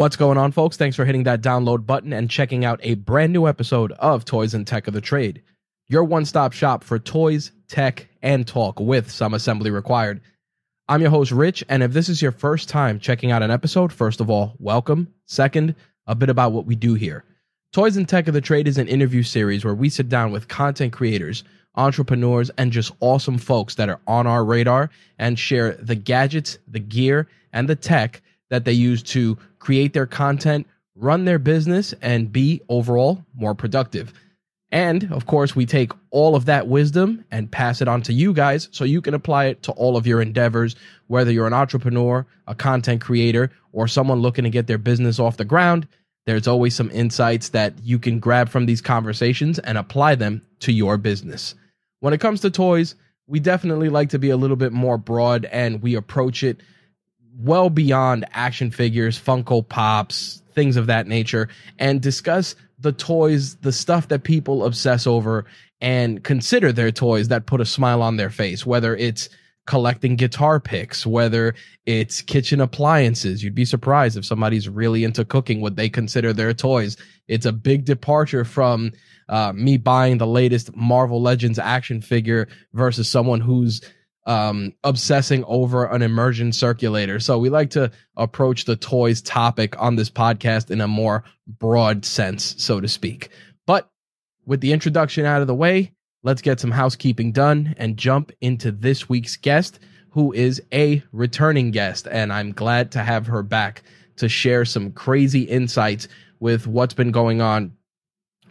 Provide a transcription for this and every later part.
What's going on, folks? Thanks for hitting that download button and checking out a brand new episode of Toys and Tech of the Trade, your one stop shop for toys, tech, and talk with some assembly required. I'm your host, Rich, and if this is your first time checking out an episode, first of all, welcome. Second, a bit about what we do here. Toys and Tech of the Trade is an interview series where we sit down with content creators, entrepreneurs, and just awesome folks that are on our radar and share the gadgets, the gear, and the tech that they use to create their content, run their business, and be overall more productive. And of course, we take all of that wisdom and pass it on to you guys so you can apply it to all of your endeavors, whether you're an entrepreneur, a content creator, or someone looking to get their business off the ground. There's always some insights that you can grab from these conversations and apply them to your business. When it comes to toys, we definitely like to be a little bit more broad and we approach it well beyond action figures, Funko Pops, things of that nature, and discuss the toys, the stuff that people obsess over and consider their toys that put a smile on their face, whether it's collecting guitar picks, whether it's kitchen appliances. You'd be surprised if somebody's really into cooking what they consider their toys. It's a big departure from uh, me buying the latest Marvel Legends action figure versus someone who's um, obsessing over an immersion circulator. So we like to approach the toys topic on this podcast in a more broad sense, so to speak. But with the introduction out of the way, let's get some housekeeping done and jump into this week's guest, who is a returning guest. And I'm glad to have her back to share some crazy insights with what's been going on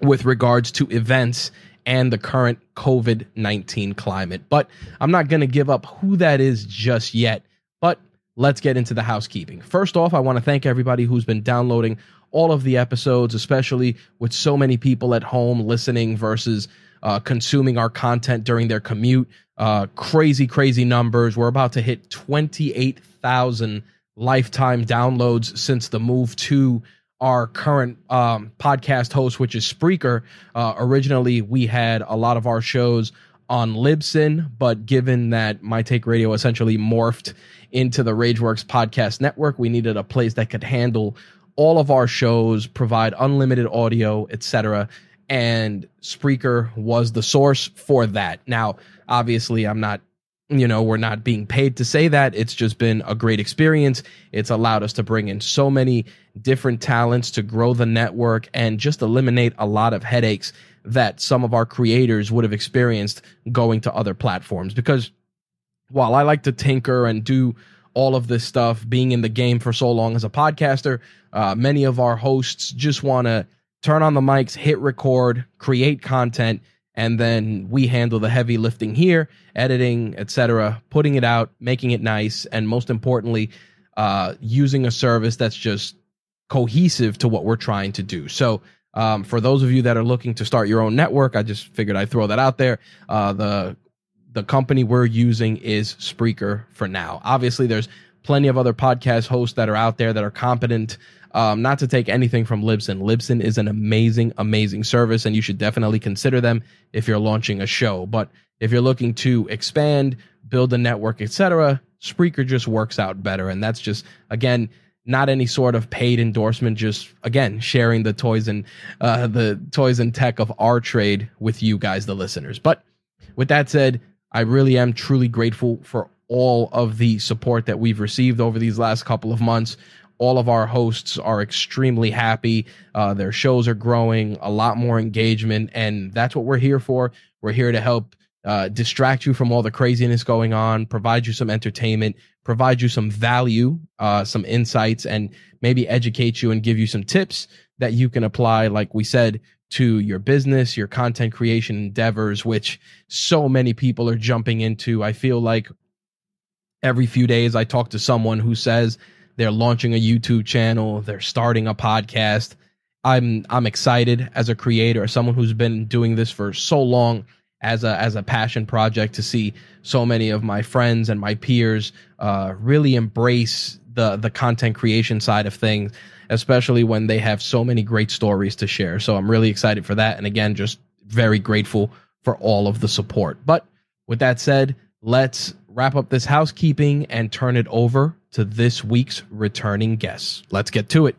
with regards to events and the current COVID 19 climate. But I'm not going to give up who that is just yet. But let's get into the housekeeping. First off, I want to thank everybody who's been downloading all of the episodes, especially with so many people at home listening versus uh, consuming our content during their commute. Uh, crazy, crazy numbers. We're about to hit 28,000 lifetime downloads since the move to our current um, podcast host, which is Spreaker. Uh, originally, we had a lot of our shows on Libsyn, but given that My Take Radio essentially morphed into the Rageworks podcast network, we needed a place that could handle all of our shows, provide unlimited audio, etc. And Spreaker was the source for that. Now, obviously, I'm not you know, we're not being paid to say that. It's just been a great experience. It's allowed us to bring in so many different talents to grow the network and just eliminate a lot of headaches that some of our creators would have experienced going to other platforms. Because while I like to tinker and do all of this stuff, being in the game for so long as a podcaster, uh, many of our hosts just want to turn on the mics, hit record, create content, and then we handle the heavy lifting here, editing, etc., putting it out, making it nice, and most importantly, uh, using a service that's just cohesive to what we're trying to do. So, um, for those of you that are looking to start your own network, I just figured I'd throw that out there. Uh, the the company we're using is Spreaker for now. Obviously, there's plenty of other podcast hosts that are out there that are competent um, not to take anything from Libsyn. Libsyn is an amazing, amazing service, and you should definitely consider them if you're launching a show. But if you're looking to expand, build a network, etc., Spreaker just works out better. And that's just again not any sort of paid endorsement. Just again sharing the toys and uh, the toys and tech of our trade with you guys, the listeners. But with that said, I really am truly grateful for all of the support that we've received over these last couple of months all of our hosts are extremely happy. Uh, their shows are growing, a lot more engagement, and that's what we're here for. We're here to help uh, distract you from all the craziness going on, provide you some entertainment, provide you some value, uh, some insights, and maybe educate you and give you some tips that you can apply, like we said, to your business, your content creation endeavors, which so many people are jumping into. I feel like every few days I talk to someone who says they're launching a YouTube channel, they're starting a podcast. I'm I'm excited as a creator, as someone who's been doing this for so long as a as a passion project to see so many of my friends and my peers uh, really embrace the the content creation side of things, especially when they have so many great stories to share. So I'm really excited for that, and again, just very grateful for all of the support. But with that said, let's wrap up this housekeeping and turn it over to this week's returning guests. Let's get to it.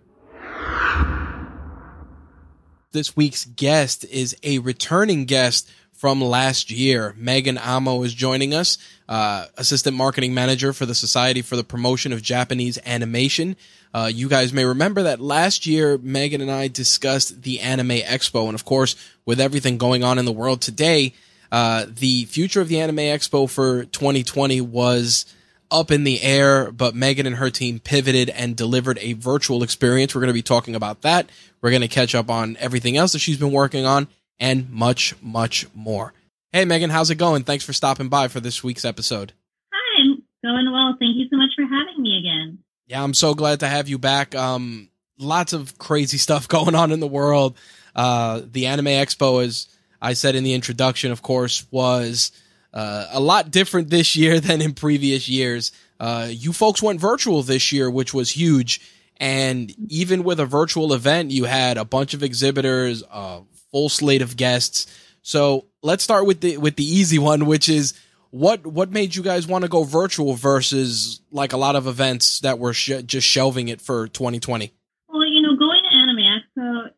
This week's guest is a returning guest from last year. Megan Amo is joining us, uh, assistant marketing manager for the Society for the Promotion of Japanese Animation. Uh, you guys may remember that last year, Megan and I discussed the Anime Expo. And of course, with everything going on in the world today, uh, the future of the Anime Expo for 2020 was up in the air, but Megan and her team pivoted and delivered a virtual experience. We're going to be talking about that. We're going to catch up on everything else that she's been working on and much, much more. Hey, Megan, how's it going? Thanks for stopping by for this week's episode. Hi, I'm going well. Thank you so much for having me again. Yeah, I'm so glad to have you back. Um, lots of crazy stuff going on in the world. Uh, the Anime Expo, as I said in the introduction, of course, was uh, a lot different this year than in previous years. Uh, you folks went virtual this year, which was huge. And even with a virtual event, you had a bunch of exhibitors, a full slate of guests. So let's start with the with the easy one, which is what what made you guys want to go virtual versus like a lot of events that were sh- just shelving it for 2020. Well, you know, going to Anime Expo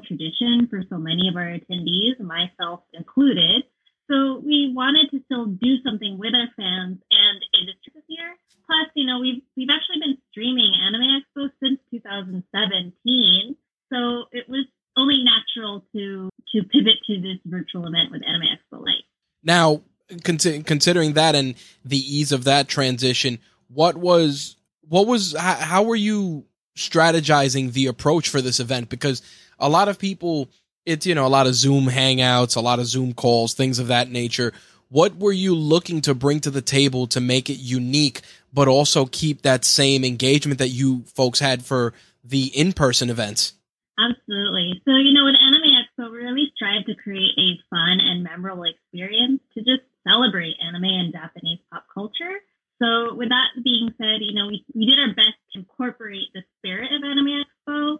tradition for so many of our attendees, myself included. So we wanted to still do something with our fans and industry this year. Plus, you know, we've we've actually been streaming Anime Expo since 2017. So it was only natural to to pivot to this virtual event with Anime Expo Lite. Now, con- considering that and the ease of that transition, what was what was how, how were you strategizing the approach for this event? Because a lot of people, it's you know a lot of Zoom hangouts, a lot of Zoom calls, things of that nature. What were you looking to bring to the table to make it unique, but also keep that same engagement that you folks had for the in-person events? Absolutely. So, you know, with Anime Expo, we really strive to create a fun and memorable experience to just celebrate anime and Japanese pop culture. So, with that being said, you know, we, we did our best to incorporate the spirit of Anime Expo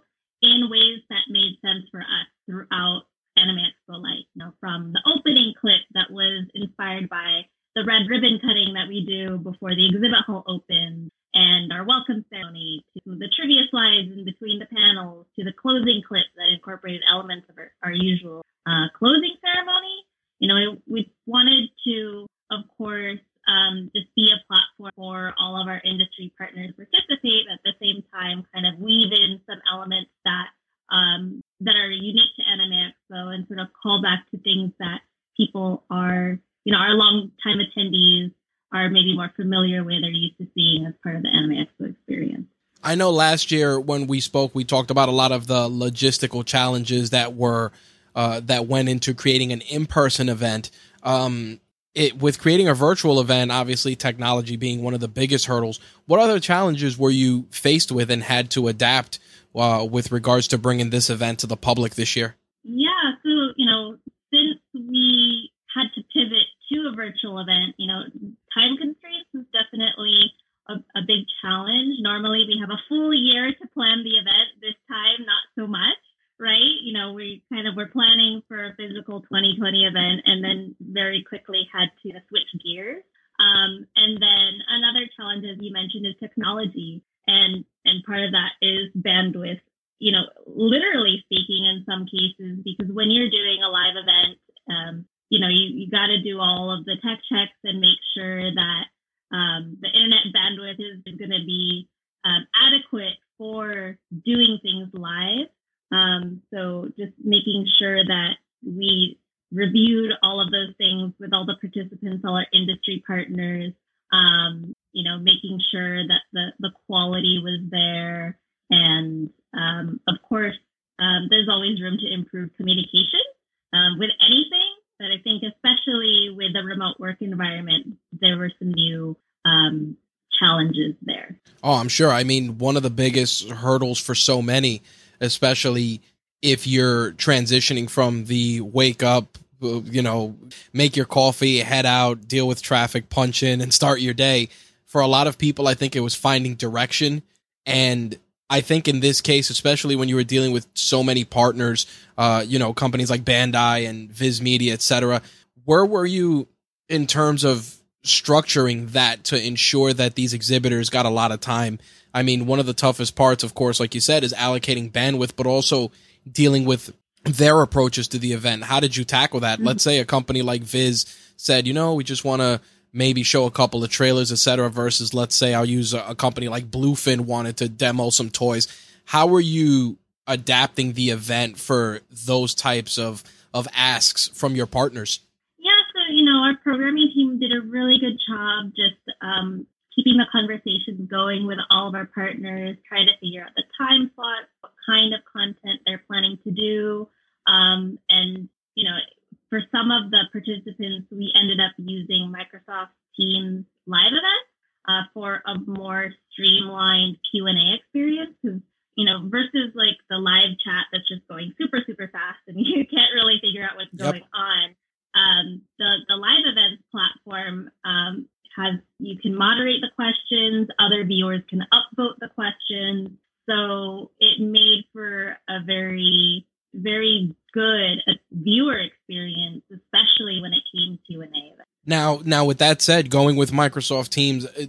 in ways that made sense for us throughout Anime Expo Lite. You know, from the opening clip that was inspired by the red ribbon cutting that we do before the exhibit hall opens and our welcome ceremony to the trivia slides in between the panels to the closing clip that incorporated elements of our, our usual uh, closing ceremony. You know, we wanted to, of course, um, just be a platform for all of our industry partners to participate. At the same time, kind of weave in some elements that um, that are unique to Anime Expo and sort of call back to things that people are, you know, our long time attendees are maybe more familiar with or used to seeing as part of the Anime Expo experience. I know last year when we spoke, we talked about a lot of the logistical challenges that were uh, that went into creating an in-person event. Um, it, with creating a virtual event, obviously technology being one of the biggest hurdles. What other challenges were you faced with and had to adapt uh, with regards to bringing this event to the public this year? Yeah, so you know, since we had to pivot to a virtual event, you know, time constraints is definitely a, a big challenge. Normally, we have a full year to plan the event. This time, not so much, right? You know, we kind of were planning for a 2020 event and then very quickly had to switch gears. Um, and then another challenge, as you mentioned, is technology. And, and part of that is bandwidth, you know, literally speaking in some cases, because when you're doing a live event, um, you know, you, you got to do all of the tech checks and make sure that um, the internet bandwidth is going to be um, adequate for doing things live. Um, so just making sure that we reviewed all of those things with all the participants, all our industry partners, um, you know, making sure that the, the quality was there. And um, of course, um, there's always room to improve communication um, with anything. But I think, especially with the remote work environment, there were some new um, challenges there. Oh, I'm sure. I mean, one of the biggest hurdles for so many, especially if you're transitioning from the wake up, you know, make your coffee, head out, deal with traffic, punch in, and start your day. For a lot of people, I think it was finding direction. And I think in this case, especially when you were dealing with so many partners, uh, you know, companies like Bandai and Viz Media, et cetera, where were you in terms of structuring that to ensure that these exhibitors got a lot of time? I mean, one of the toughest parts, of course, like you said, is allocating bandwidth, but also dealing with their approaches to the event. How did you tackle that? Mm-hmm. Let's say a company like Viz said, you know, we just want to maybe show a couple of trailers, etc. Versus, let's say, I'll use a, a, company like Bluefin wanted to demo some toys. How were you adapting the event for those types of of asks from your partners? Yeah, so you know, our programming team did a really good job just um, keeping the conversation going with all of our partners, trying to figure out the time slot, what kind of content they're planning to do. Um, and, you know, for some of the participants, we ended up using Microsoft Teams live events uh, for a more streamlined Q&A experience. You know, versus like the live chat that's just going super, super fast and you can't really figure out what's going yep. on. Um, the, the live events platform um, has you can moderate the questions, other viewers can upvote the questions. So it made for a very, very good uh, viewer experience, especially when it came to an A. Now, now with that said, going with Microsoft Teams, uh,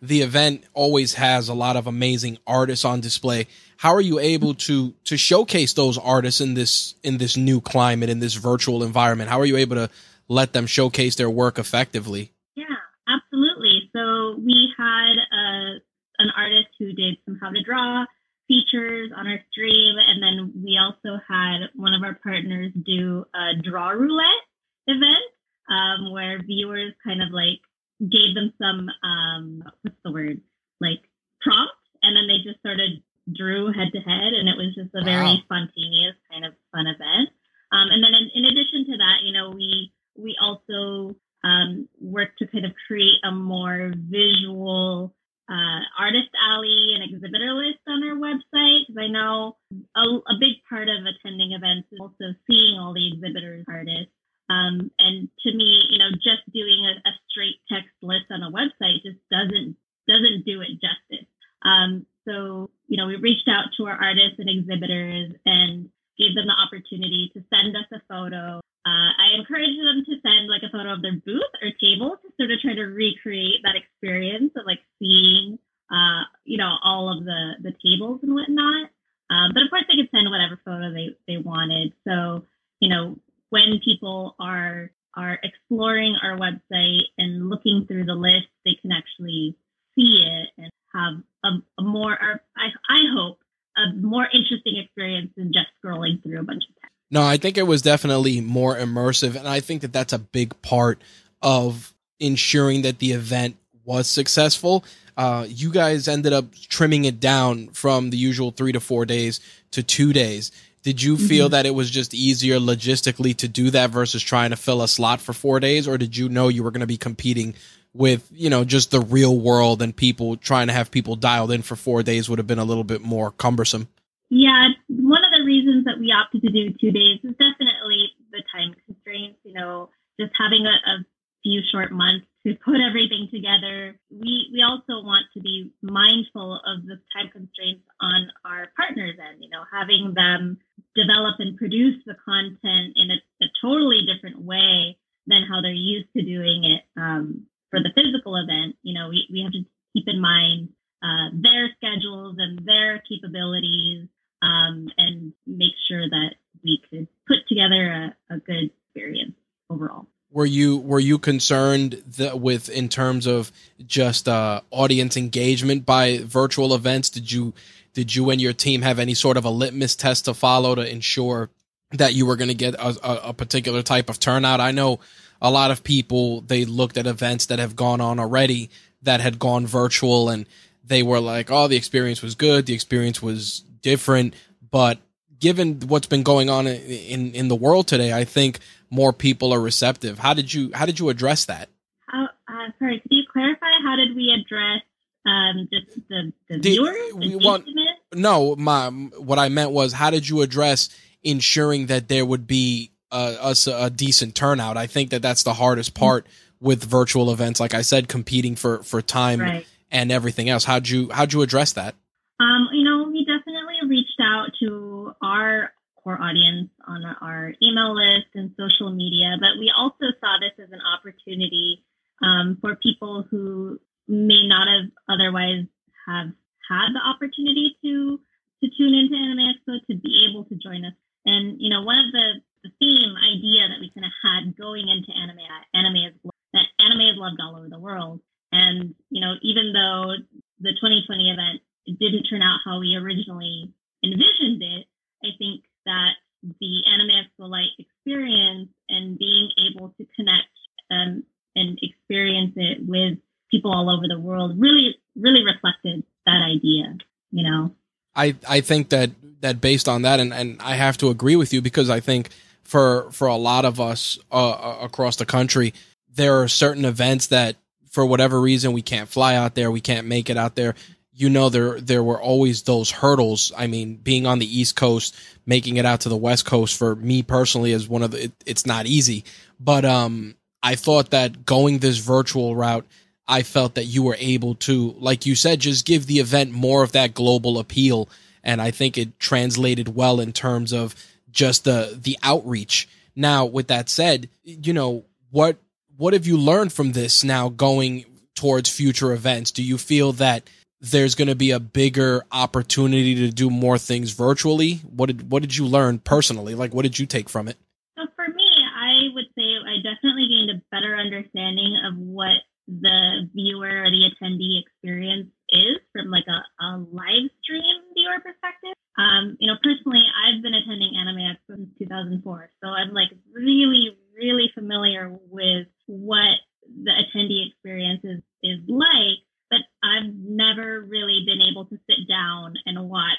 the event always has a lot of amazing artists on display. How are you able to to showcase those artists in this in this new climate in this virtual environment? How are you able to let them showcase their work effectively? Yeah, absolutely. So we had a, an artist who did some how to draw features on our stream, and then we also had one of our partners do a draw roulette event um, where viewers kind of like gave them some um, what's the word like prompts, and then they just sort of drew head to head, and it was just a very wow. spontaneous kind of fun event. Um, and then in, in addition to that, you know, we we also um, work to kind of create a more visual uh, artist alley and exhibitor list on our website because I know a, a, big part of attending events is also seeing all the exhibitors, and artists. Um, and to me, you know, just doing a, a, straight text list on a website just doesn't doesn't do it justice. Um, so, you know, we reached out to our artists and exhibitors and gave them the opportunity to send us a photo uh, I encourage them to send like a photo of their booth or table to sort of try to recreate that experience of like seeing, uh, you know, all of the the tables and whatnot. Um, but of course, they could send whatever photo they they wanted. So you know, when people are are exploring our website and looking through the list, they can actually see it and have a, a more, or I, I hope, a more interesting experience than just scrolling through a bunch of text. No, I think it was definitely more immersive. And I think that that's a big part of ensuring that the event was successful. Uh, you guys ended up trimming it down from the usual three to four days to two days. Did you feel mm-hmm. that it was just easier logistically to do that versus trying to fill a slot for four days? Or did you know you were going to be competing with, you know, just the real world and people trying to have people dialed in for four days would have been a little bit more cumbersome? Yeah, one of the reasons that we opted to do two days is definitely the time constraints. You know, just having a, a few short months to put everything together. We we also want to be mindful of the time constraints on our partners and You know, having them develop and produce the content in a, a totally different way than how they're used to doing it um, for the physical event. You know, we, we have to keep in mind uh, their schedules and their capabilities um, and make sure that we could put together a, a good experience overall. Were you were you concerned with in terms of just uh, audience engagement by virtual events? Did you did you and your team have any sort of a litmus test to follow to ensure that you were going to get a, a, a particular type of turnout. I know a lot of people they looked at events that have gone on already that had gone virtual and they were like, "Oh, the experience was good, the experience was different," but given what's been going on in in the world today, I think more people are receptive. How did you how did you address that? How, uh, sorry, could you clarify? How did we address um, just the, the, the viewers? We want, no, my what I meant was how did you address ensuring that there would be a, a, a decent turnout? I think that that's the hardest part mm-hmm. with virtual events. Like I said, competing for for time right. and everything else. How'd you how'd you address that? Um, you know, we definitely reached out to our core audience on our email list and social media, but we also saw this as an opportunity um, for people who may not have otherwise have had the opportunity to to tune into Anime Expo to be able to join us. And you know, one of the, the theme idea that we kind of had going into anime, anime is that anime is loved all over the world. And you know, even though the 2020 event didn't turn out how we originally envisioned it, I think that the Anime Expo Lite experience and being able to connect um, and experience it with people all over the world really, really reflected that idea, you know? I, I think that, that based on that, and, and I have to agree with you because I think for, for a lot of us uh, uh across the country, there are certain events that for whatever reason we can't fly out there, we can't make it out there you know there there were always those hurdles. I mean, being on the East Coast, making it out to the West Coast for me personally is one of the it, it's not easy. But um I thought that going this virtual route, I felt that you were able to, like you said, just give the event more of that global appeal. And I think it translated well in terms of just the the outreach. Now, with that said, you know, what what have you learned from this now going towards future events? Do you feel that there's going to be a bigger opportunity to do more things virtually. What did what did you learn personally? Like, what did you take from it? So for me, I would say I definitely gained a better understanding of what the viewer or the attendee experience is from like a, a live stream viewer perspective. Um, you know, personally, I've been attending Anime Expo since 2004, so I'm like really, really familiar with what the attendee experience is, is like but I've never really been able to sit down and watch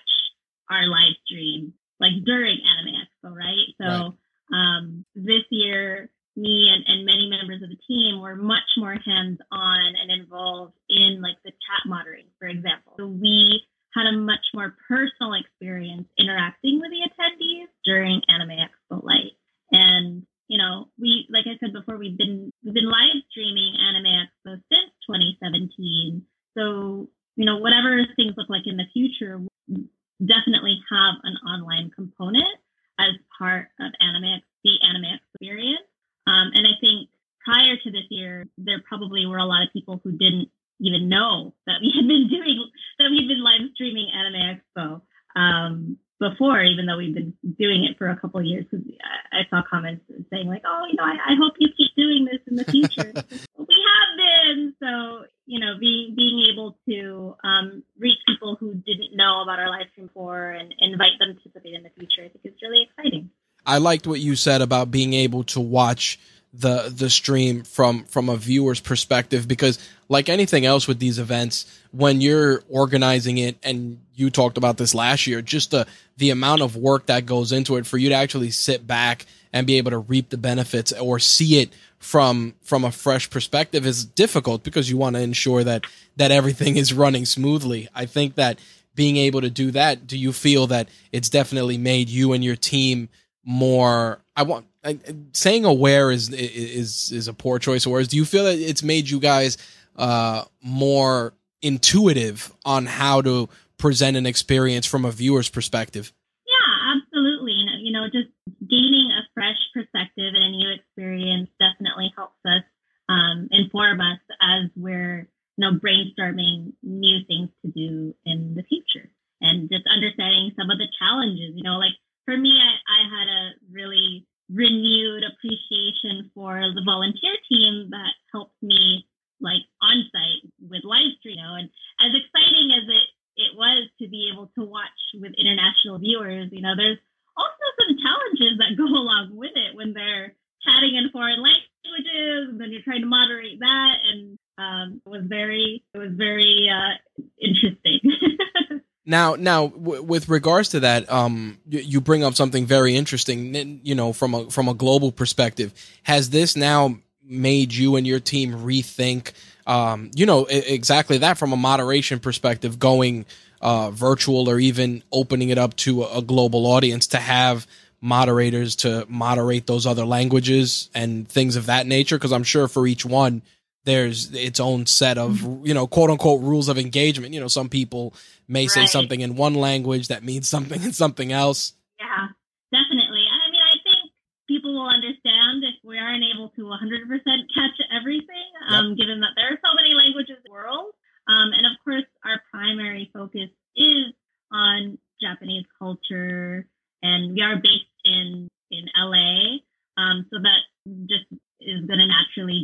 our live stream like during Anime Expo, right? So right. Um, this year, me and, and many members of the team were much more hands on and involved in like the chat moderating, for example. So we had a much more personal experience interacting with the attendees during Anime Expo Lite. And you know, we like I said before, we've been we've been live streaming Anime Expo since 2017. So you know, whatever things look like in the future, definitely have an online component as part of anime the anime experience. Um, and I think prior to this year, there probably were a lot of people who didn't even know that we had been doing that we've been live streaming Anime Expo. Um, before, even though we've been doing it for a couple years. Because I saw comments saying like, "Oh, you know, I, I hope you keep doing this in the future." we have been so you know being being able to um, reach people who didn't know about our live stream before and invite them to participate in the future. I think is really exciting. I liked what you said about being able to watch the the stream from from a viewer's perspective because like anything else with these events when you're organizing it and you talked about this last year just the the amount of work that goes into it for you to actually sit back and be able to reap the benefits or see it from from a fresh perspective is difficult because you want to ensure that that everything is running smoothly. I think that being able to do that do you feel that it's definitely made you and your team more i want I, saying aware is is is a poor choice of words. Do you feel that it's made you guys uh, more intuitive on how to present an experience from a viewer's perspective? Yeah, absolutely. You know, just gaining a fresh perspective and a new experience definitely helps us um, inform us as we're you know brainstorming new things to do in the future and just understanding some of the challenges. You know, like for me, I, I had a really renewed appreciation for the volunteer team that helped me like on site with live stream. You know, and as exciting as it it was to be able to watch with international viewers, you know, there's also some challenges that uh, interesting. Now, now, w- with regards to that, um, y- you bring up something very interesting. You know, from a from a global perspective, has this now made you and your team rethink? Um, you know, I- exactly that from a moderation perspective, going uh, virtual or even opening it up to a, a global audience to have moderators to moderate those other languages and things of that nature. Because I'm sure for each one, there's its own set of you know quote unquote rules of engagement. You know, some people may say something in one language that means something in something else. Yeah, definitely. I mean, I think people will understand if we aren't able to 100% catch everything, um, given that there are so many languages in the world. Um, and of course, our primary focus is on Japanese culture, and we are based in in LA, um, so that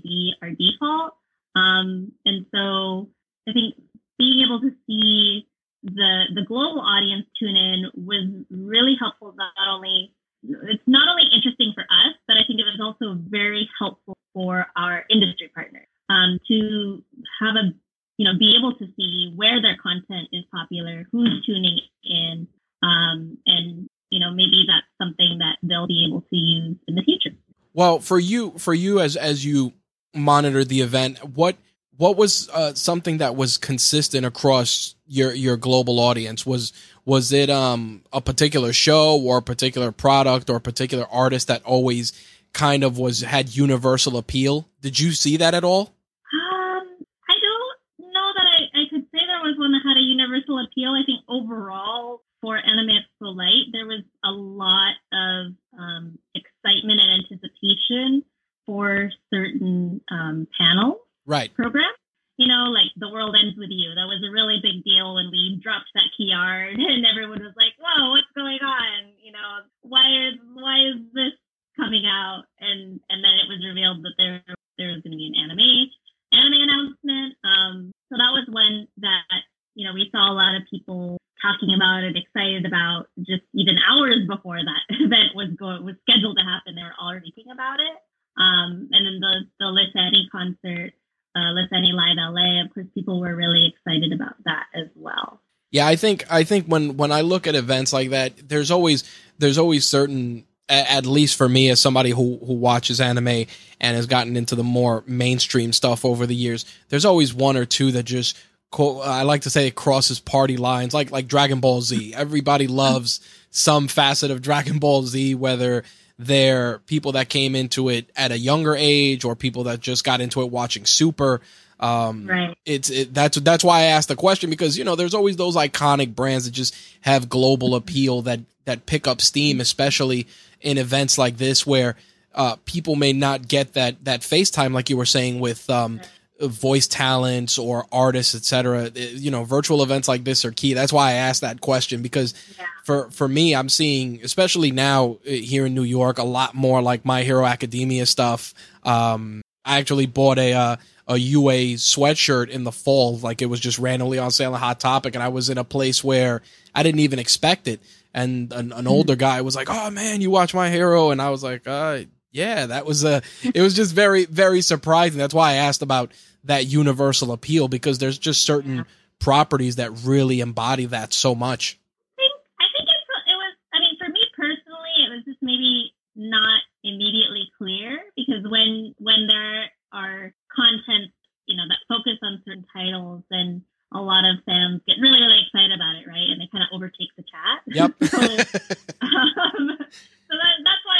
be our default. Um, and so I think being able to see the the global audience tune in was really helpful. Not only it's not only interesting for us, but I think it was also very helpful for our industry partners um, to have a you know be able to see where their content is popular, who's tuning in, um, and you know maybe that's something that they'll be able to use in the future. Well, for you, for you as as you monitored the event, what what was uh, something that was consistent across your your global audience? Was was it um a particular show or a particular product or a particular artist that always kind of was had universal appeal? Did you see that at all? Um, I don't know that I, I could say there was one that had a universal appeal. I think overall for Anime Expo Lite, there was a lot of um, excitement and anticipation for certain um, panels Right. program. You know, like The World Ends With You. That was a really big deal when we dropped that key art and everyone was like, whoa, what's going on? You know, why is why is this coming out? And and then it was revealed that there there was gonna be an anime anime announcement. Um so that was one that, you know, we saw a lot of people talking about it, excited about just even hours before that event was going was scheduled to happen. They were already thinking about it. Um, and then the the LiSAni concert, uh, LiSAni Live LA, of course, people were really excited about that as well. Yeah, I think I think when when I look at events like that, there's always there's always certain at least for me as somebody who who watches anime and has gotten into the more mainstream stuff over the years, there's always one or two that just I like to say it crosses party lines, like like Dragon Ball Z. Everybody loves some facet of Dragon Ball Z, whether they're people that came into it at a younger age or people that just got into it watching Super. Um, Right. it's it, that's that's why I asked the question because you know there's always those iconic brands that just have global appeal that that pick up steam, especially in events like this where uh, people may not get that that FaceTime like you were saying with um, voice talents or artists, etc. You know, virtual events like this are key. That's why I asked that question because Yeah. for for me, I'm seeing especially now uh, here in New York a lot more like My Hero Academia stuff. Um, I actually bought a uh, a UA sweatshirt in the fall, like it was just randomly on sale on Hot Topic, and I was in a place where I didn't even expect it. And an, an older guy was like, "Oh man, you watch My Hero," and I was like, "Uh, yeah." That was a. It was just very very surprising. That's why I asked about that universal appeal because there's just certain properties that really embody that so much. I think I think it's, it was. I mean, for me personally, it was just maybe not immediately clear because when when there are content, you know, that focus on certain titles, then a lot of fans get really really excited about it, right? And they kind of overtake the chat. Yep. so, um, so that, that's why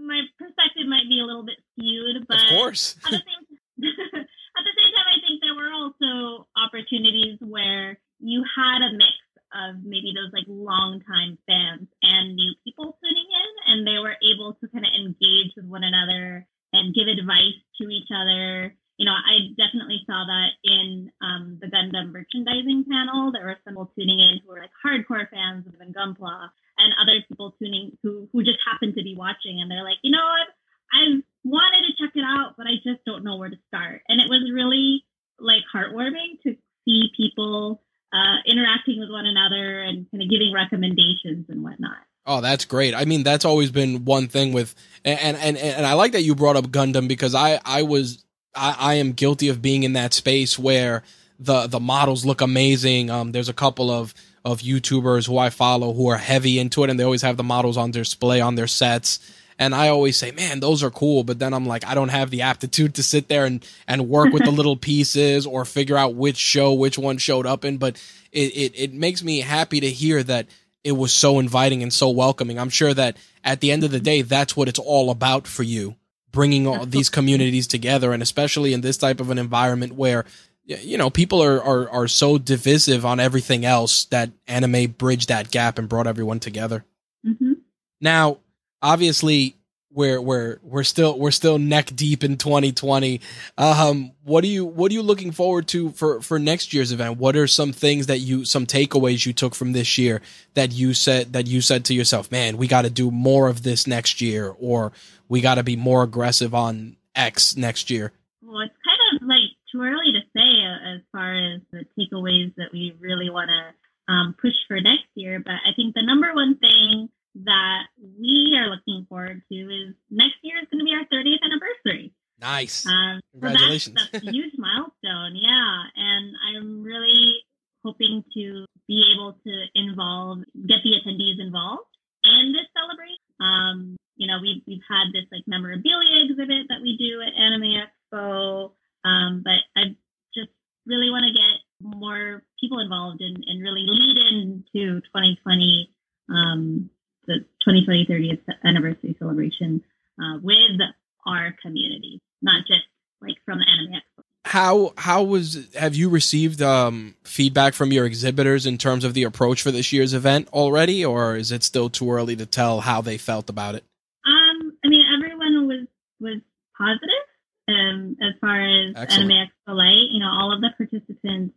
my perspective might be a little bit skewed, but of course. at the same at the same time, I think there were also opportunities where you had a mix of maybe those like longtime fans and new people tuning in, and they were able to kind of engage with one another and give advice to each other. You know, I definitely saw that in um, the Gundam merchandising panel. There were some people tuning in who were like hardcore fans of Gunpla, and other people tuning who who just happened to be watching, and they're like, you know what, I've wanted to check it out, but I just don't know where to start. And it was really like heartwarming to see people uh, interacting with one another and kind of giving recommendations and whatnot. Oh, that's great. I mean, that's always been one thing with, and and and I like that you brought up Gundam because I I was I, I am guilty of being in that space where the the models look amazing. Um, there's a couple of of YouTubers who I follow who are heavy into it, and they always have the models on display on their sets. And I always say, man, those are cool. But then I'm like, I don't have the aptitude to sit there and, and work with the little pieces or figure out which show, which one showed up in. But it, it, it makes me happy to hear that it was so inviting and so welcoming. I'm sure that at the end of the day, that's what it's all about for you, bringing all these communities together. And especially in this type of an environment where, you know, people are, are, are so divisive on everything else that anime bridged that gap and brought everyone together. Mm-hmm. Now, obviously we're we're we're still we're still neck deep in 2020 um what are you what are you looking forward to for for next year's event? What are some things that you some takeaways you took from this year that you said that you said to yourself man we got to do more of this next year or we got to be more aggressive on x next year well it's kind of like too early to say uh, as far as the takeaways that we really want to um, push for next year but i think the number one thing that we are looking forward to is next year is going to be our 30th anniversary. Nice. Um, Congratulations. So that's, that's a huge milestone. Yeah. And I'm really hoping to be able to involve, get the attendees involved in this celebration. Um, you know, we've, we've had this like memorabilia exhibit that we do at Anime Expo. Um, but I just really want to get more people involved and, and really lead into 2020 um, the 2020 30th anniversary celebration uh, with our community, not just like from the Anime Expo. How how was have you received um, feedback from your exhibitors in terms of the approach for this year's event already, or is it still too early to tell how they felt about it? Um, I mean, everyone was was positive um, as far as Excellent. Anime Expo Lite. You know, all of the participants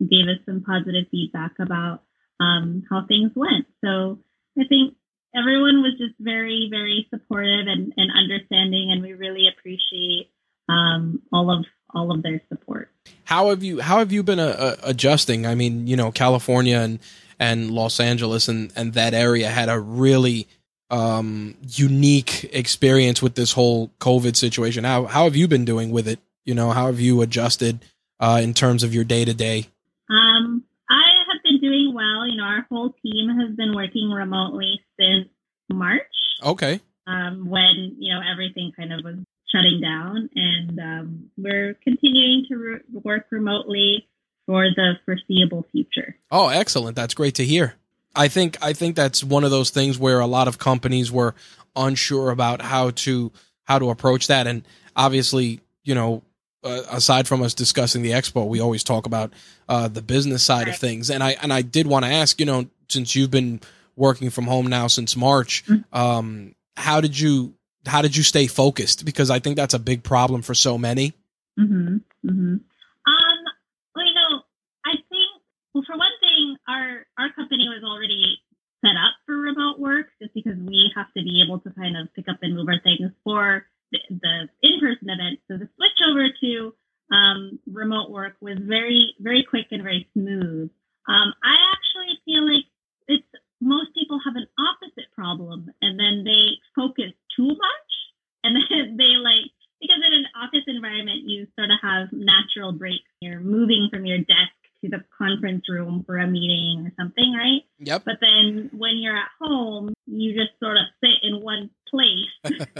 gave us some positive feedback about um, how things went. So I think everyone was just very, very supportive and, and understanding, and we really appreciate um, all of all of their support. How have you how have you been uh, uh, adjusting? I mean, you know, California and and Los Angeles and and that area had a really um, unique experience with this whole COVID situation. How how have you been doing with it? You know, how have you adjusted uh, in terms of your day to day? Um, I have been doing well. You know, our whole team has been working remotely since March. Okay. Um, when you know everything kind of was shutting down, and um, we're continuing to re- work remotely for the foreseeable future. Oh, excellent. That's great to hear. I think I think that's one of those things where a lot of companies were unsure about how to how to approach that and obviously, you know, uh, aside from us discussing the expo, we always talk about uh, the business side Right. of things. And I and I did want to ask, you know, since you've been working from home now since March, Mhm. um, how did you how did you stay focused? Because I think that's a big problem for so many. Mm-hmm. Mm-hmm. Um, well, you know, I think, well, for one thing, our our company was already set up for remote work just because we have to be able to kind of pick up and move our things for the, the in-person event. So the switch over to um, remote work was very, very quick and very smooth. Um, I actually feel like it's most people have an opposite problem, and then they focus too much, and then they like because in an office environment, you sort of have natural breaks. You're moving from your desk to the conference room for a meeting or something, right? Yep. But then when you're at home, you just sort of sit in one place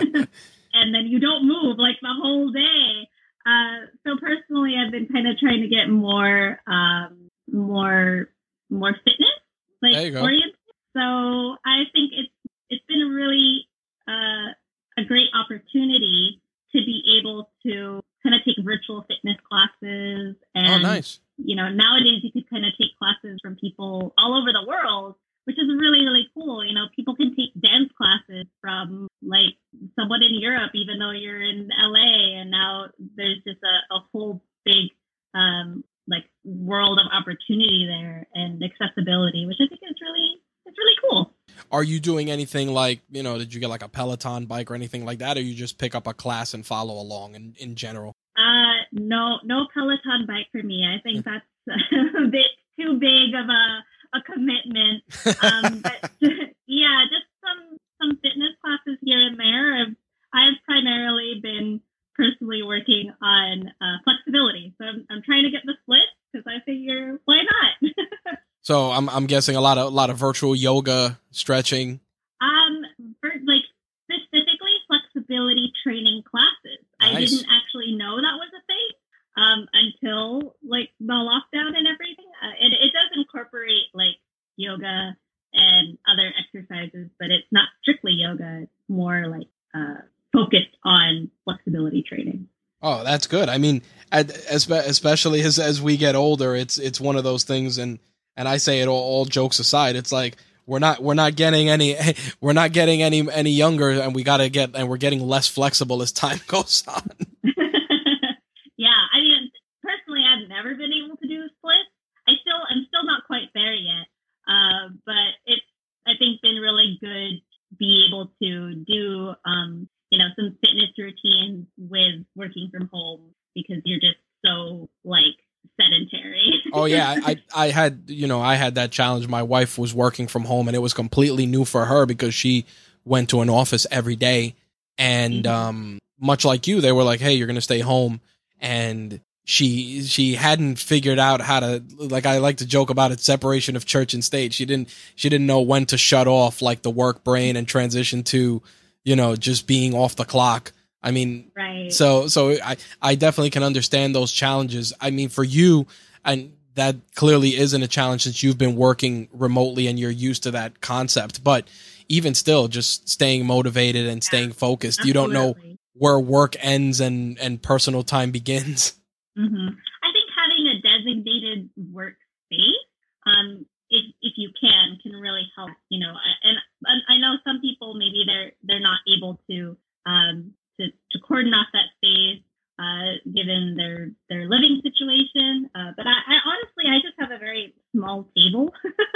and then you don't move like the whole day. Uh, so personally, I've been kind of trying to get more, um, more, more fitness like There you go. oriented. So I think it's it's been really uh, a great opportunity to be able to kind of take virtual fitness classes and oh, nice. you know, nowadays you could kind of take classes from people all over the world, which is really, really cool. You know, people can take dance classes from like someone in Europe, even though you're in LA. And now there's just a, a whole big, um, like world of opportunity there and accessibility, which I think is really, it's really cool. Are you doing anything like, you know, did you get like a Peloton bike or anything like that? Or you just pick up a class and follow along in, in general? Uh, no, no Peloton bike for me. I think that's a bit too big of a, a commitment. Um, but yeah, just some some fitness classes here and there. I've, I've primarily been personally working on uh, flexibility, so I'm, I'm trying to get the split because So I'm I'm guessing a lot of a lot of virtual yoga, stretching. Um, for like specifically flexibility training classes. I didn't actually know that was a thing um, until like the lockdown and everything. Uh, it, it does incorporate like yoga and other exercises, but it's not strictly yoga. It's more like uh, focused on flexibility training. Oh, that's good. I mean, especially as as we get older, it's it's one of those things, and and I say it all, all jokes aside, it's like we're not we're not getting any we're not getting any any younger, and we got to get and we're getting less flexible as time goes on. yeah, I mean, personally, I've never been able to do splits. I still, I'm still not quite there yet. Uh, but it's, I think, been really good to be able to do, um, you know, some fitness routines with working from home because you're just so like sedentary. Oh yeah, I I had you know I had that challenge. My wife was working from home, and it was completely new for her because she went to an office every day, and Mhm. um, much like you, they were like, "Hey, you're gonna stay home," and she she hadn't figured out how to like I like to joke about it separation of church and state. She didn't she didn't know when to shut off like the work brain and transition to you know just being off the clock. I mean, right. so so I I definitely can understand those challenges. I mean, for you, and that clearly isn't a challenge since you've been working remotely and you're used to that concept. But even still, just staying motivated and staying focused. You don't know where work ends and and personal time begins. hmm I think having a designated workspace, um, if if you can, can really help. You know, and, and I know some people maybe they're they're not able to um to to cordon off that space. Uh, given their their living situation, uh, but I, I honestly I just have a very small table,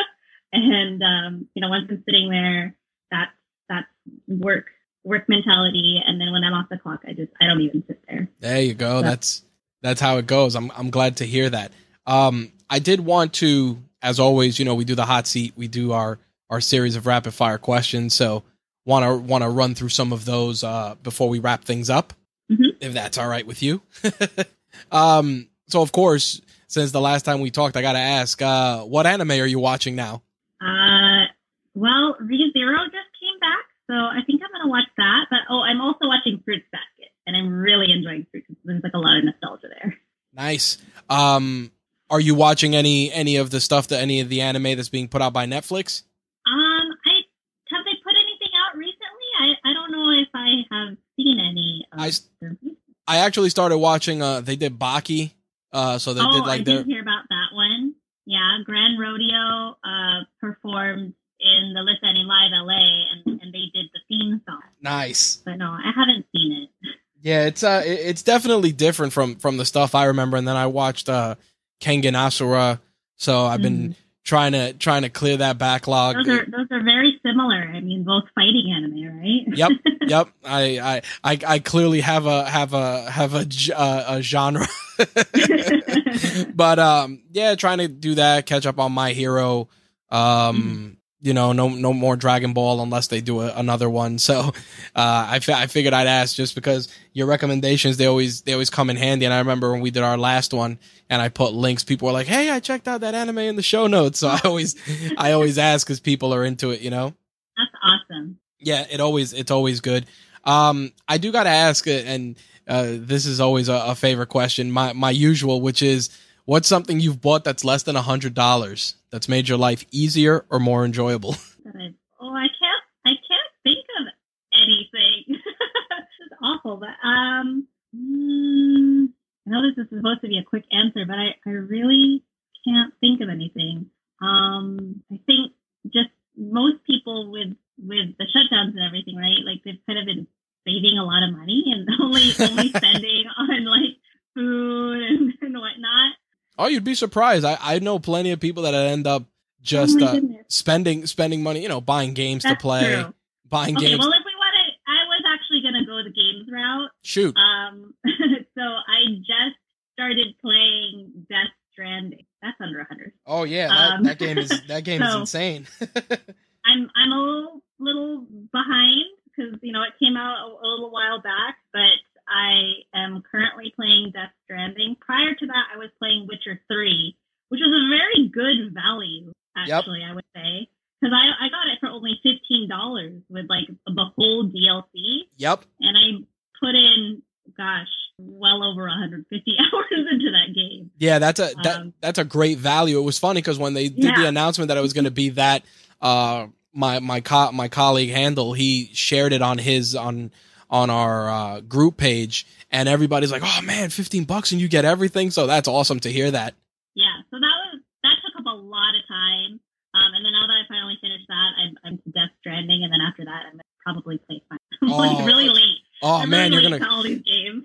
and um, you know once I'm sitting there, that's that's work work mentality, and then when I'm off the clock, I just I don't even sit there. There you go. Yeah. That's that's how it goes. I'm I'm glad to hear that. Um, I did want to, as always, you know, we do the hot seat. We do our our series of rapid fire questions. So want to want to run through some of those uh, before we wrap things up, Mhm. if that's all right with you. um, so of course, since the last time we talked, I got to ask, uh, what anime are you watching now? Uh, well, ReZero just came back, so I think I'm gonna watch that. But oh, I'm also watching Fruits Basket, and I'm really enjoying Fruits. There's like a lot of nostalgia there. Nice. Um, are you watching any any of the stuff that any of the anime that's being put out by Netflix? Um, I have they put anything out recently? I I don't know if I have seen any. Of I. I actually started watching. Uh, they did Baki. Uh, so they oh, did I like their did hear about that one. Yeah, GRANRODEO uh performed in the LiSAni Live LA, and and they did the theme song. nice. But no, I haven't seen it. Yeah, it's uh, it- it's definitely different from from the stuff I remember. And then I watched uh, Kengan Asura. So I've been trying to trying to clear that backlog. Those are those are very similar. I mean, both fighting anime, right? Yep, yep. I, I I I clearly have a have a have a uh, a genre. but um, yeah, trying to do that, catch up on My Hero. Um, you know, no no more Dragon Ball unless they do a, another one. So, uh, I fi- I figured I'd ask just because your recommendations they always they always come in handy. And I remember when we did our last one, and I put links. People were like, "Hey, I checked out that anime in the show notes." So I always I always ask because people are into it. You know. Yeah, it always it's always good. Um, I do got to ask, uh, and uh, this is always a, a favorite question. My my usual, which is, what's something you've bought that's less than a hundred dollars that's made your life easier or more enjoyable? Oh, I can't I can't think of anything. it's awful, but um, mm, I know this is supposed to be a quick answer, but I I really can't think of anything. Um, I think just most people with with the shutdowns and everything, right? Like they've kind of been saving a lot of money and only only spending on like food and, and whatnot. Oh, you'd be surprised. I I know plenty of people that end up just oh uh, spending spending money, you know, buying games That's to play, true. buying Okay, games. well, if we want to, I was actually going to go the games route. Shoot. Um, so I just started playing Death Stranding. That's under a hundred. Oh yeah, that, um, that game is that game is insane. I'm I'm a little little behind because you know it came out a, a little while back, but I am currently playing Death Stranding. Prior to that, I was playing Witcher Three, which was a very good Actually, I would say because I I got it for only fifteen dollars with like the whole DLC, Yep. and I put in gosh well over 150 hours into that game. Yeah, that's a that Um, that's a great value. It was funny because when they did the announcement that it was going to be that, uh, my my co- my colleague Handel he shared it on his on on our uh, group page, and everybody's like, "Oh man, fifteen bucks and you get everything." So that's awesome to hear that. Yeah, so that was that took up a lot of time. Um, and then now that I finally finished that, I'm, I'm to Death Stranding, and then after that, I'm gonna probably play Final. Oh, like really late. Oh I'm man, really you're gonna to all these games.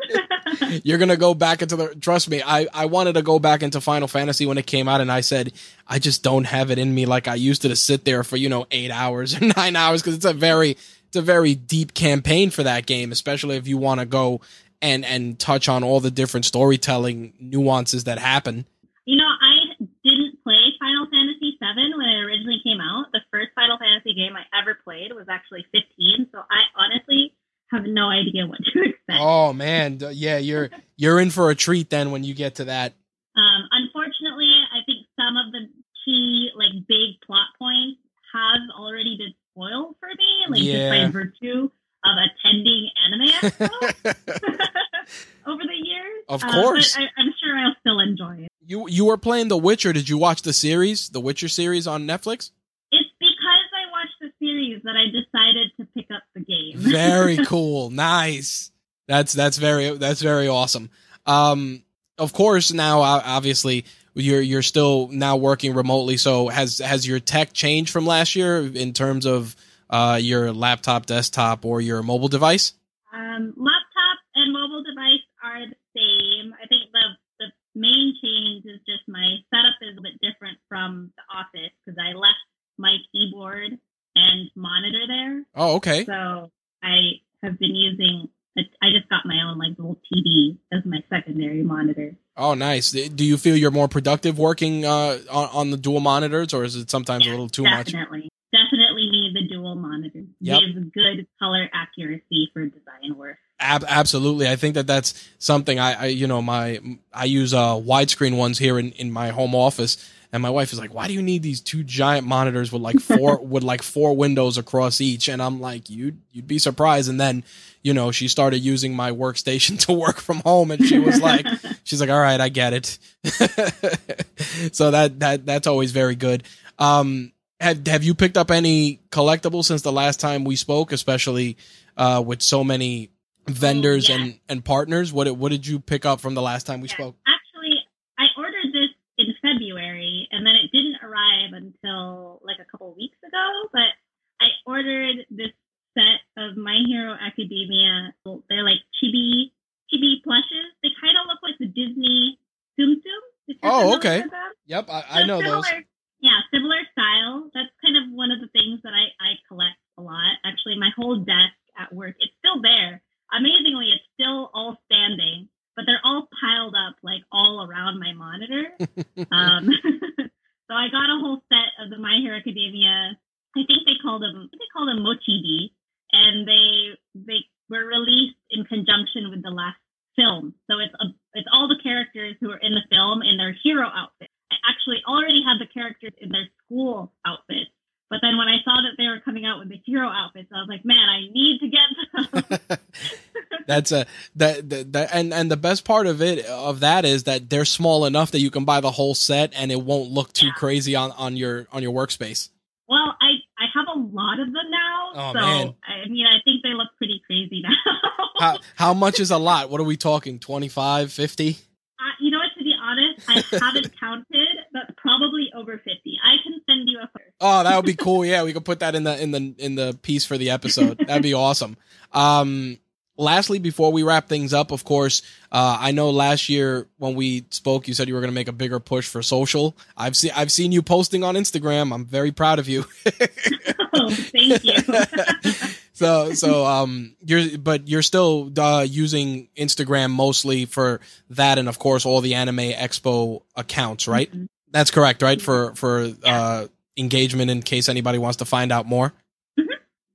you're gonna go back into the trust me i i wanted to go back into final fantasy when it came out and i said i just don't have it in me like i used to to sit there for you know eight hours or nine hours because it's a very it's a very deep campaign for that game especially if you want to go and and touch on all the different storytelling nuances that happen You know, I didn't play Final Fantasy VII when it originally came out. The first Final Fantasy game I ever played was actually 15, so I honestly have no idea what to expect. oh man yeah you're you're in for a treat then when you get to that Um, unfortunately, I think some of the key, like, big plot points have already been spoiled for me, like, Yeah. just by virtue of attending Anime over the years. Of Uh, course. but I, I'm sure I'll still enjoy it. you you were playing the witcher did you watch the series the witcher series on netflix It's because I watched the series that I decided to pick up the game. Very cool. Nice. That's that's very that's very awesome. Um of course now obviously you're you're still now working remotely. So has has your tech changed from last year in terms of uh your laptop desktop or your mobile device? Um, laptop and mobile device are the same. I think the the main change is just my setup is a bit different from the office because I left my keyboard and monitor there. oh okay. So I have been using. I just got my own like little TV as my secondary monitor. oh nice do you feel you're more productive working uh on, on the dual monitors or is it sometimes a little too much definitely, definitely need the dual monitor. Yep. Gives good color accuracy for design work. Ab- absolutely. I think that that's something I, I, you know, my, I use, uh, widescreen ones here in, in my home office. And my wife is like, why do you need these two giant monitors with like four, with like four windows across each? And I'm like, you'd, you'd be surprised. And then, you know, she started using my workstation to work from home and she was like, she's like, all right, I get it. so that, that, that's always very good. Um, have, have you picked up any collectibles since the last time we spoke, especially, uh, with so many vendors Oh, yeah. and, and partners? What did, what did you pick up from the last time we Yeah. spoke? Actually, I ordered this in February, and then it didn't arrive until like a couple weeks ago. But I ordered this of My Hero Academia. They're like chibi chibi plushes. They kind of look like the Disney Tsum Tsum. Oh, okay. Yep, I, I So know similar, those. Yeah, similar style. That's kind of one of the things that I, I collect a lot. Actually, my whole desk at work, it's still there. Amazingly, it's still all standing, but they're all piled up like all around my monitor. um, so I got a whole set of the My Hero Academia. I think they call them I think they call them mochibi, and they they were released in conjunction with the last film. So it's a, it's all the characters who are in the film in their hero outfits. I actually already had the characters in their school outfits. But then when I saw that they were coming out with the hero outfits, I was like, man, I need to get them. That's a that, that that and and the best part of it of that is that they're small enough that you can buy the whole set and it won't look too Yeah. crazy on on your on your workspace. well, I, I have a lot of them now. Oh, so, man. I mean, I think they look pretty crazy now. How how much is a lot? What are we talking? 25, 50? Uh, you know what? To be honest, I haven't counted, but probably over fifty. I can send you a photo. Oh, that would be cool. Yeah, we could put that in the in the in the piece for the episode. That'd be awesome. Um lastly before we wrap things up, of course, uh I know last year when we spoke you said you were going to make a bigger push for social. I've seen I've seen you posting on Instagram. I'm very proud of you. Oh, thank you. so so um you're but you're still uh using Instagram mostly for that and of course all the anime expo accounts, right? Mhm. That's correct, right? For for uh engagement in case anybody wants to find out more. Mhm.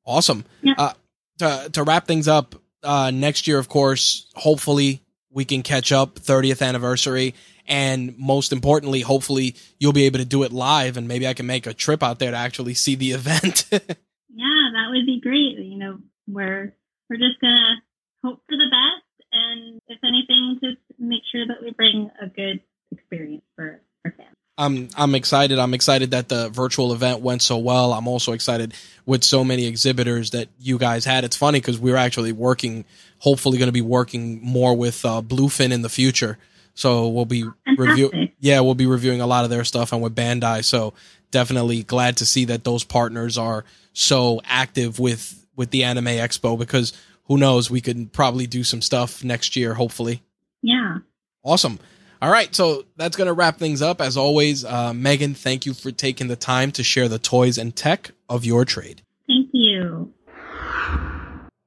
Awesome. Yeah. Uh to to wrap things up, uh next year of course, hopefully we can catch up 30th anniversary And most importantly, hopefully you'll be able to do it live and maybe I can make a trip out there to actually see the event. yeah, that would be great. You know, we're we're just gonna hope for the best and if anything, just make sure that we bring a good experience for. I'm I'm excited. I'm excited that the virtual event went so well. I'm also excited with so many exhibitors that you guys had. It's funny because we are actually working, hopefully going to be working more with uh, Bluefin in the future. So we'll be review. Yeah, we'll be reviewing a lot of their stuff and with Bandai. So definitely glad to see that those partners are so active with with the Anime Expo because who knows, we could probably do some stuff next year. Hopefully. Yeah. Awesome. All right, so that's going to wrap things up. As always, uh, Megan, thank you for taking the time to share the toys and tech of your trade. Thank you.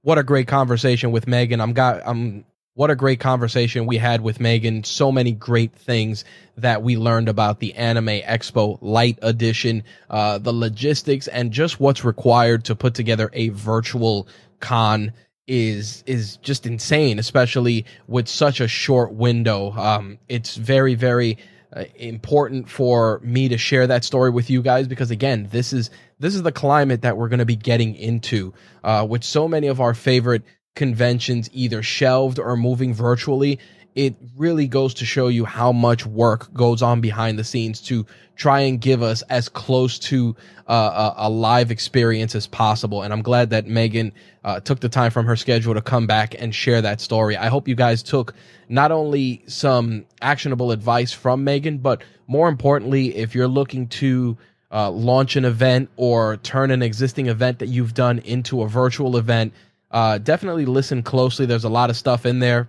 What a great conversation with Megan. I'm got I'm what a great conversation we had with Megan. So many great things that we learned about the Anime Expo Lite Edition, uh, the logistics, and just what's required to put together a virtual con is is just insane, especially with such a short window. Um, it's very very uh, important for me to share that story with you guys because again, this is this is the climate that we're going to be getting into uh, with so many of our favorite conventions either shelved or moving virtually it really goes to show you how much work goes on behind the scenes to try and give us as close to uh, a, a, live experience as possible. And I'm glad that Megan uh, took the time from her schedule to come back and share that story. I hope you guys took not only some actionable advice from Megan, but more importantly, if you're looking to uh, launch an event or turn an existing event that you've done into a virtual event, uh, definitely listen closely. There's a lot of stuff in there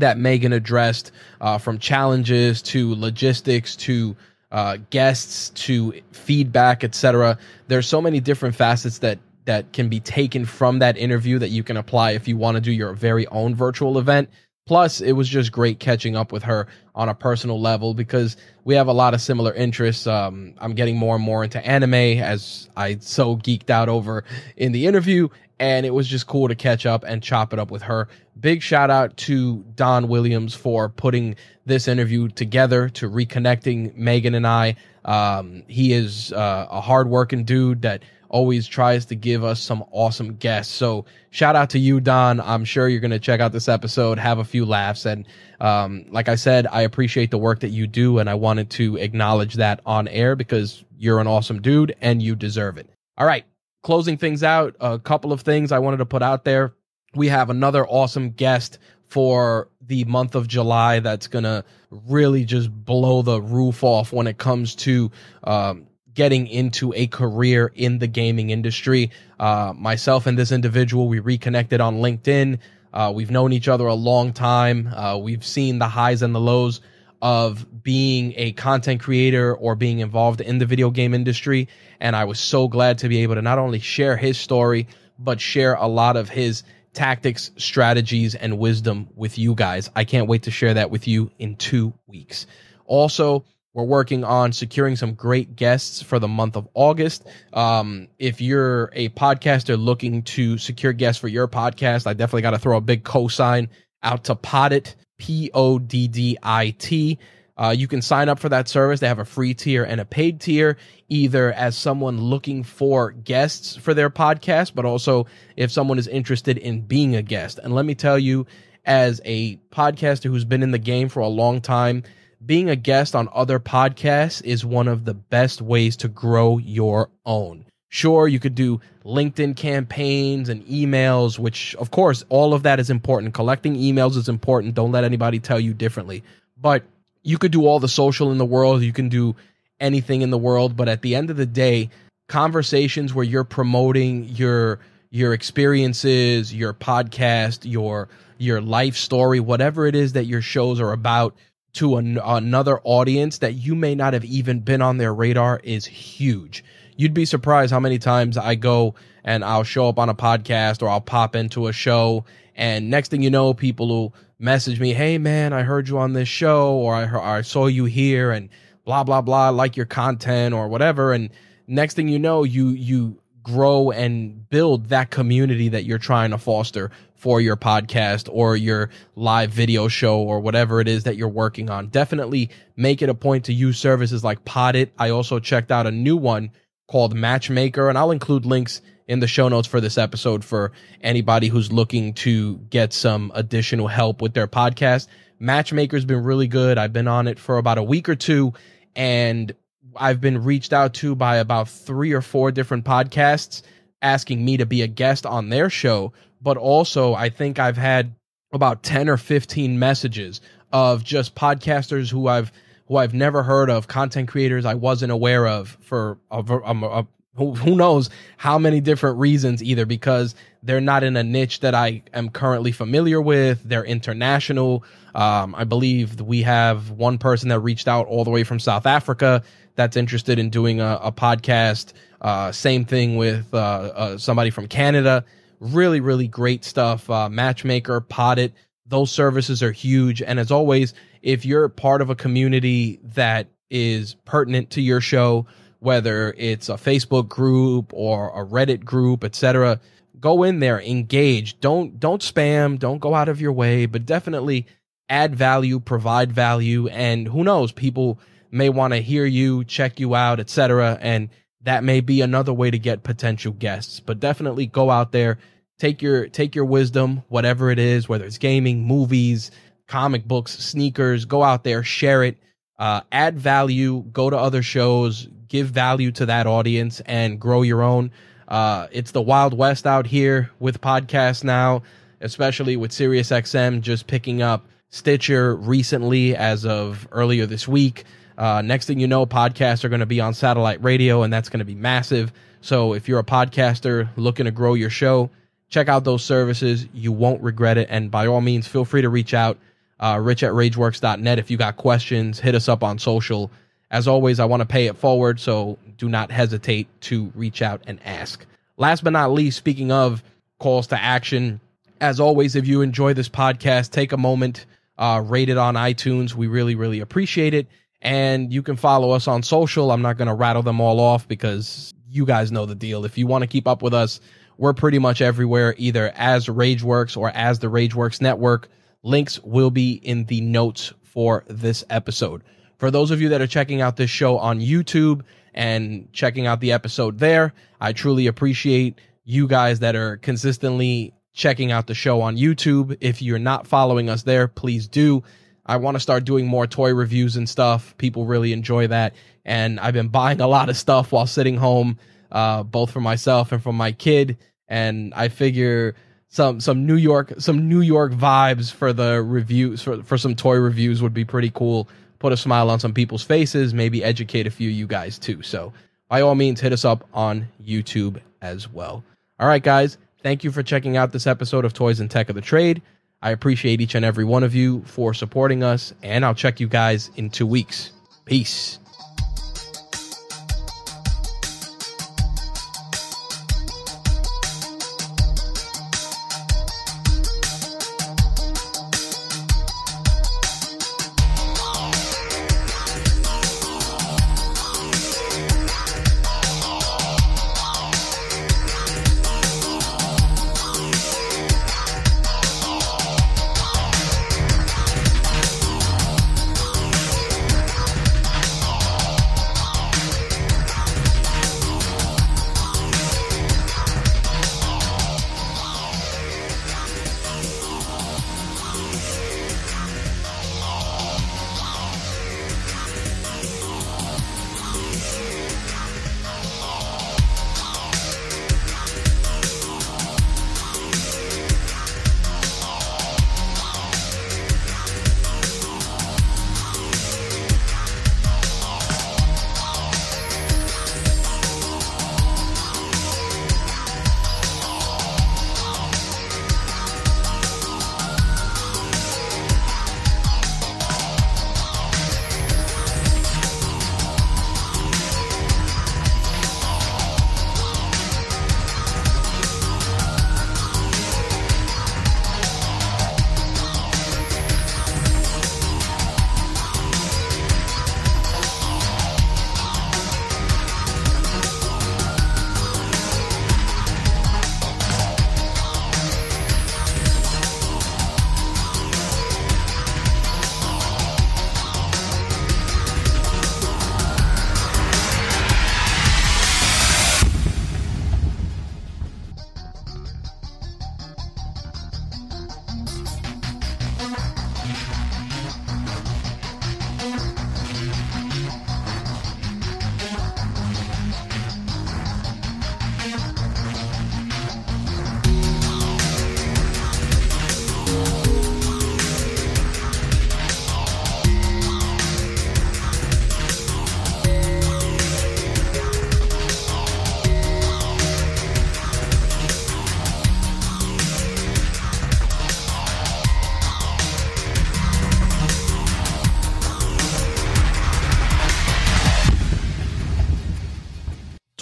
that Megan addressed, uh, from challenges to logistics to uh, guests to feedback, etc. There's so many different facets that that can be taken from that interview that you can apply if you want to do your very own virtual event. Plus, it was just great catching up with her on a personal level because we have a lot of similar interests. Um, I'm getting more and more into anime as I so geeked out over in the interview, and it was just cool to catch up and chop it up with her. Big shout out to Don Williams for putting this interview together, to reconnecting Megan and I. Um, he is uh, a hardworking dude that always tries to give us some awesome guests. So shout out to you, Don. I'm sure you're going to check out this episode, have a few laughs. And um, like I said, I appreciate the work that you do. And I wanted to acknowledge that on air because you're an awesome dude and you deserve it. All right closing things out, a couple of things I wanted to put out there. We have another awesome guest for the month of July that's going to really just blow the roof off when it comes to um, getting into a career in the gaming industry. Uh, myself and this individual, we reconnected on LinkedIn. Uh, we've known each other a long time. Uh, we've seen the highs and the lows of being a content creator or being involved in the video game industry. And I was so glad to be able to not only share his story, but share a lot of his tactics, strategies, and wisdom with you guys. I can't wait to share that with you in two weeks. Also, we're working on securing some great guests for the month of August. Um, if you're a podcaster looking to secure guests for your podcast, I definitely got to throw a big cosign out to Poddit. P O D D I T. Uh, you can sign up for that service. They have a free tier and a paid tier, either as someone looking for guests for their podcast, but also if someone is interested in being a guest. And let me tell you, as a podcaster who's been in the game for a long time, being a guest on other podcasts is one of the best ways to grow your own. Sure, you could do LinkedIn campaigns and emails, which, of course, all of that is important. Collecting emails is important. Don't let anybody tell you differently. But you could do all the social in the world, you can do anything in the world. But at the end of the day, conversations where you're promoting your your experiences, your podcast, your your life story, whatever it is that your shows are about to an, another audience that you may not have even been on their radar is huge you'd be surprised how many times I go and I'll show up on a podcast or I'll pop into a show and next thing you know, people will message me, "Hey man, I heard you on this show or I I saw you here and blah blah blah, like your content or whatever." And next thing you know, you you grow and build that community that you're trying to foster for your podcast or your live video show or whatever it is that you're working on. Definitely make it a point to use services like Poddit. I also checked out a new one called Matchmaker, and I'll include links in the show notes for this episode for anybody who's looking to get some additional help with their podcast. Matchmaker's been really good. I've been on it for about a week or two, and I've been reached out to by about three or four different podcasts asking me to be a guest on their show. But also, I think I've had about 10 or 15 messages of just podcasters who I've who I've never heard of, content creators I wasn't aware of for a, a, a, who, who knows how many different reasons, either because they're not in a niche that I am currently familiar with, they're international. Um, I believe we have one person that reached out all the way from South Africa that's interested in doing a, a podcast. Uh, same thing with uh, uh, somebody from Canada. Really, really great stuff. Uh, Matchmaker, Poddit, those services are huge. And as always, if you're part of a community that is pertinent to your show, whether it's a Facebook group or a Reddit group, etc., go in there, engage. Don't don't spam. Don't go out of your way, but definitely add value, provide value, and who knows, people may want to hear you, check you out, etc. And that may be another way to get potential guests. But definitely go out there, take your take your wisdom, whatever it is, whether it's gaming, movies, comic books, sneakers, go out there, share it, uh, add value, go to other shows, give value to that audience, and grow your own. Uh, it's the Wild West out here with podcasts now, especially with SiriusXM just picking up Stitcher recently as of earlier this week. Uh, next thing you know, podcasts are going to be on satellite radio, and that's going to be massive. So if you're a podcaster looking to grow your show, check out those services. You won't regret it. And by all means, feel free to reach out, uh, rich at rageworks.net. If you got questions, hit us up on social. As always, I want to pay it forward, so do not hesitate to reach out and ask. Last but not least, speaking of calls to action, as always, if you enjoy this podcast, take a moment, uh, rate it on iTunes. We really, really appreciate it. And you can follow us on social. I'm not going to rattle them all off because you guys know the deal. If you want to keep up with us, we're pretty much everywhere, either as Rageworks or as the Rageworks Network. Links will be in the notes for this episode. For those of you that are checking out this show on YouTube and checking out the episode there, I truly appreciate you guys that are consistently checking out the show on YouTube. If you're not following us there, please do. I want to start doing more toy reviews and stuff. People really enjoy that. And I've been buying a lot of stuff while sitting home, uh, both for myself and for my kid. And I figure some some New York some New York vibes for the reviews for, for some toy reviews would be pretty cool. Put a smile on some people's faces, maybe educate a few of you guys too. So by all means, hit us up on YouTube as well. All right, guys. Thank you for checking out this episode of Toys and Tech of the Trade. I appreciate each and every one of you for supporting us, and I'll check you guys in two weeks. Peace.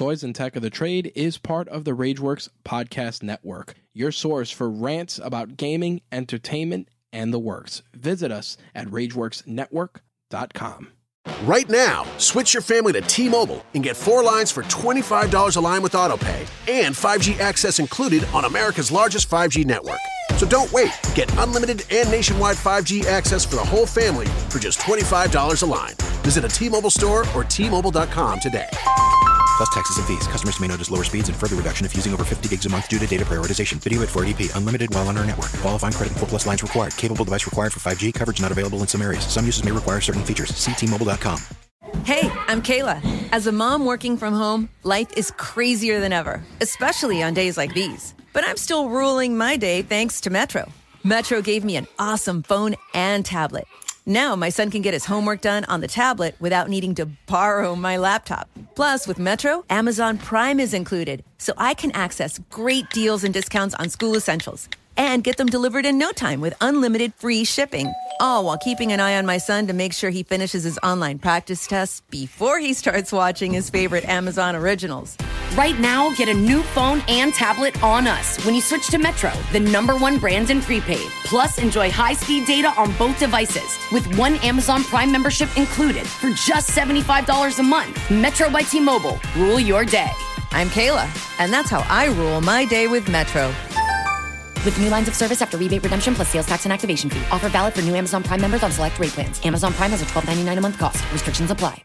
Toys and Tech of the Trade is part of the Rageworks Podcast Network, your source for rants about gaming, entertainment, and the works. Visit us at RageWorksNetwork.com. Right now, switch your family to T Mobile and get four lines for $25 a line with AutoPay and 5G access included on America's largest 5G network. So don't wait. Get unlimited and nationwide 5G access for the whole family for just $25 a line. Visit a T Mobile store or T-Mobile.com today. Plus taxes and fees. Customers may notice lower speeds and further reduction if using over 50 gigs a month due to data prioritization. Video at 480p. Unlimited while on our network. Qualifying credit and 4 plus lines required. Capable device required for 5G. Coverage not available in some areas. Some uses may require certain features. Ctmobile.com. Hey, I'm Kayla. As a mom working from home, life is crazier than ever, especially on days like these. But I'm still ruling my day thanks to Metro. Metro gave me an awesome phone and tablet. Now my son can get his homework done on the tablet without needing to borrow my laptop. Plus, with Metro, Amazon Prime is included, so I can access great deals and discounts on school essentials and get them delivered in no time with unlimited free shipping. All while keeping an eye on my son to make sure he finishes his online practice tests before he starts watching his favorite Amazon originals. Right now, get a new phone and tablet on us when you switch to Metro, the number one brand in prepaid. Plus, enjoy high speed data on both devices with one Amazon Prime membership included for just $75 a month. Metro by T Mobile. Rule your day. I'm Kayla, and that's how I rule my day with Metro. With new lines of service after rebate redemption plus sales tax and activation fee. Offer valid for new Amazon Prime members on select rate plans. Amazon Prime has a $12.99 a month cost. Restrictions apply.